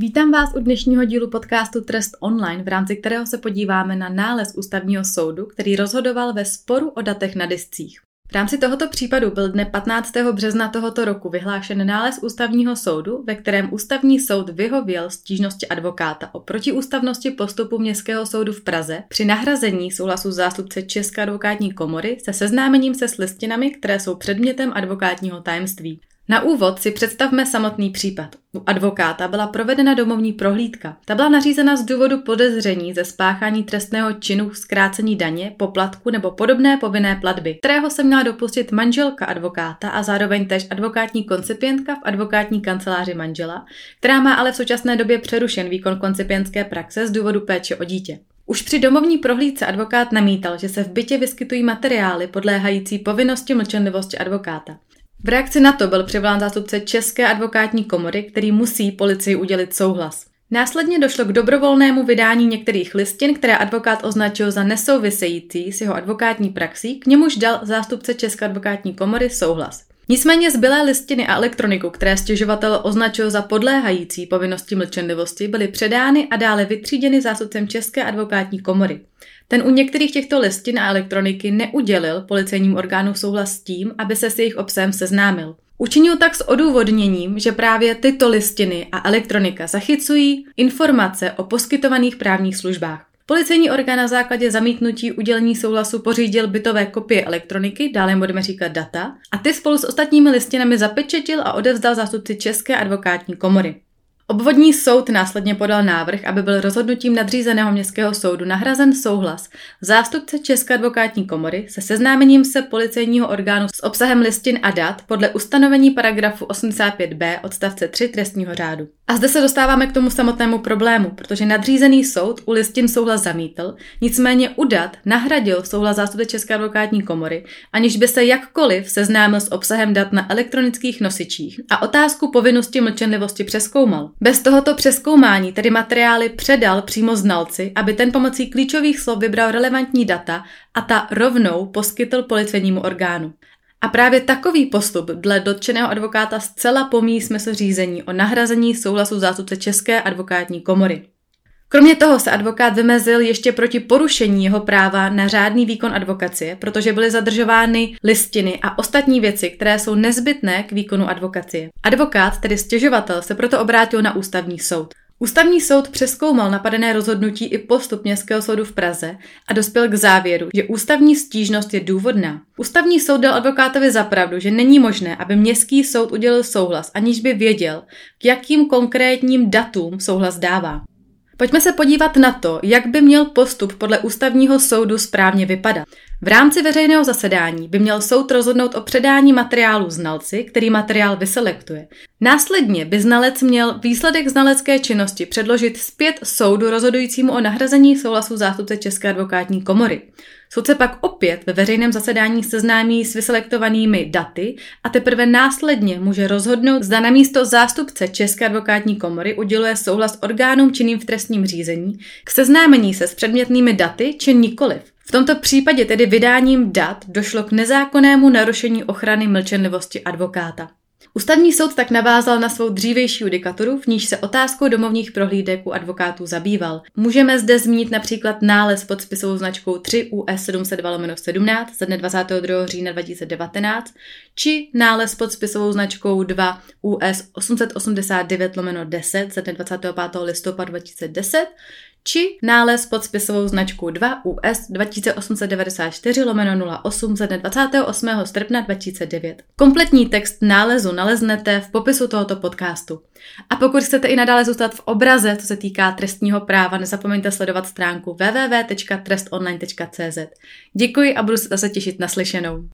Vítám vás u dnešního dílu podcastu Trest online, v rámci kterého se podíváme na nález ústavního soudu, který rozhodoval ve sporu o datech na discích. V rámci tohoto případu byl dne 15. března tohoto roku vyhlášen nález ústavního soudu, ve kterém ústavní soud vyhověl stížnosti advokáta o protiústavnosti postupu Městského soudu v Praze při nahrazení souhlasu zástupce České advokátní komory se seznámením se s listinami, které jsou předmětem advokátního tajemství. Na úvod si představme samotný případ. U advokáta byla provedena domovní prohlídka. Ta byla nařízena z důvodu podezření ze spáchání trestného činu zkrácení daně, poplatku nebo podobné povinné platby, kterého se měla dopustit manželka advokáta a zároveň též advokátní koncipientka v advokátní kanceláři manžela, která má ale v současné době přerušen výkon koncipientské praxe z důvodu péče o dítě. Už při domovní prohlídce advokát namítal, že se v bytě vyskytují materiály podléhající povinnosti mlčenlivosti advokáta. V reakci na to byl přivolán zástupce České advokátní komory, který musí policii udělit souhlas. Následně došlo k dobrovolnému vydání některých listin, které advokát označil za nesouvisející s jeho advokátní praxí, k němuž dal zástupce České advokátní komory souhlas. Nicméně zbylé listiny a elektroniku, které stěžovatel označil za podléhající povinnosti mlčenlivosti, byly předány a dále vytříděny zástupcem České advokátní komory. Ten u některých těchto listin a elektroniky neudělil policejním orgánu souhlas s tím, aby se s jejich obsahem seznámil. Učinil tak s odůvodněním, že právě tyto listiny a elektronika zachycují informace o poskytovaných právních službách. Policejní orgán na základě zamítnutí udělení souhlasu pořídil bytové kopie elektroniky, dále budeme říkat data, a ty spolu s ostatními listinami zapečetil a odevzdal zástupci České advokátní komory. Obvodní soud následně podal návrh, aby byl rozhodnutím nadřízeného městského soudu nahrazen souhlas zástupce České advokátní komory se seznámením se policejního orgánu s obsahem listin a dat podle ustanovení paragrafu 85b odstavce 3 trestního řádu. A zde se dostáváme k tomu samotnému problému, protože nadřízený soud u listin souhlas zamítl, nicméně u dat nahradil souhlas zástupce České advokátní komory, aniž by se jakkoliv seznámil s obsahem dat na elektronických nosičích a otázku povinnosti mlčenlivosti přeskoumal. Bez tohoto přeskoumání tedy materiály předal přímo znalci, aby ten pomocí klíčových slov vybral relevantní data a ta rovnou poskytl policejnímu orgánu. A právě takový postup dle dotčeného advokáta zcela pomíjí smysl řízení o nahrazení souhlasu zástupce České advokátní komory. Kromě toho se advokát vymezil ještě proti porušení jeho práva na řádný výkon advokacie, protože byly zadržovány listiny a ostatní věci, které jsou nezbytné k výkonu advokacie. Advokát, tedy stěžovatel, se proto obrátil na ústavní soud. Ústavní soud přeskoumal napadené rozhodnutí i postup Městského soudu v Praze a dospěl k závěru, že ústavní stížnost je důvodná. Ústavní soud dal advokátovi zapravdu, že není možné, aby Městský soud udělil souhlas, aniž by věděl, k jakým konkrétním datům souhlas dává. Pojďme se podívat na to, jak by měl postup podle ústavního soudu správně vypadat. V rámci veřejného zasedání by měl soud rozhodnout o předání materiálu znalci, který materiál vyselektuje. Následně by znalec měl výsledek znalecké činnosti předložit zpět soudu rozhodujícímu o nahrazení souhlasu zástupce České advokátní komory. Soud se pak opět ve veřejném zasedání seznámí s vyselektovanými daty a teprve následně může rozhodnout, zda na místo zástupce České advokátní komory uděluje souhlas orgánům činným v trestním řízení k seznámení se s předmětnými daty či nikoliv. V tomto případě tedy vydáním dat došlo k nezákonnému narušení ochrany mlčenlivosti advokáta. Ústavní soud tak navázal na svou dřívejší judikaturu, v níž se otázkou domovních prohlídek u advokátů zabýval. Můžeme zde zmínit například nález pod spisovou značkou 3 US 702 17 ze dne 22. října 2019 či nález pod spisovou značkou 2 US 889 10 ze dne 25. listopadu 2010 či nález pod spisovou značkou 2 US 2894 lomeno 08 ze dne 28. srpna 2009. Kompletní text nálezu naleznete v popisu tohoto podcastu. A pokud chcete i nadále zůstat v obraze, co se týká trestního práva, nezapomeňte sledovat stránku www.trestonline.cz. Děkuji a budu se zase těšit na slyšenou.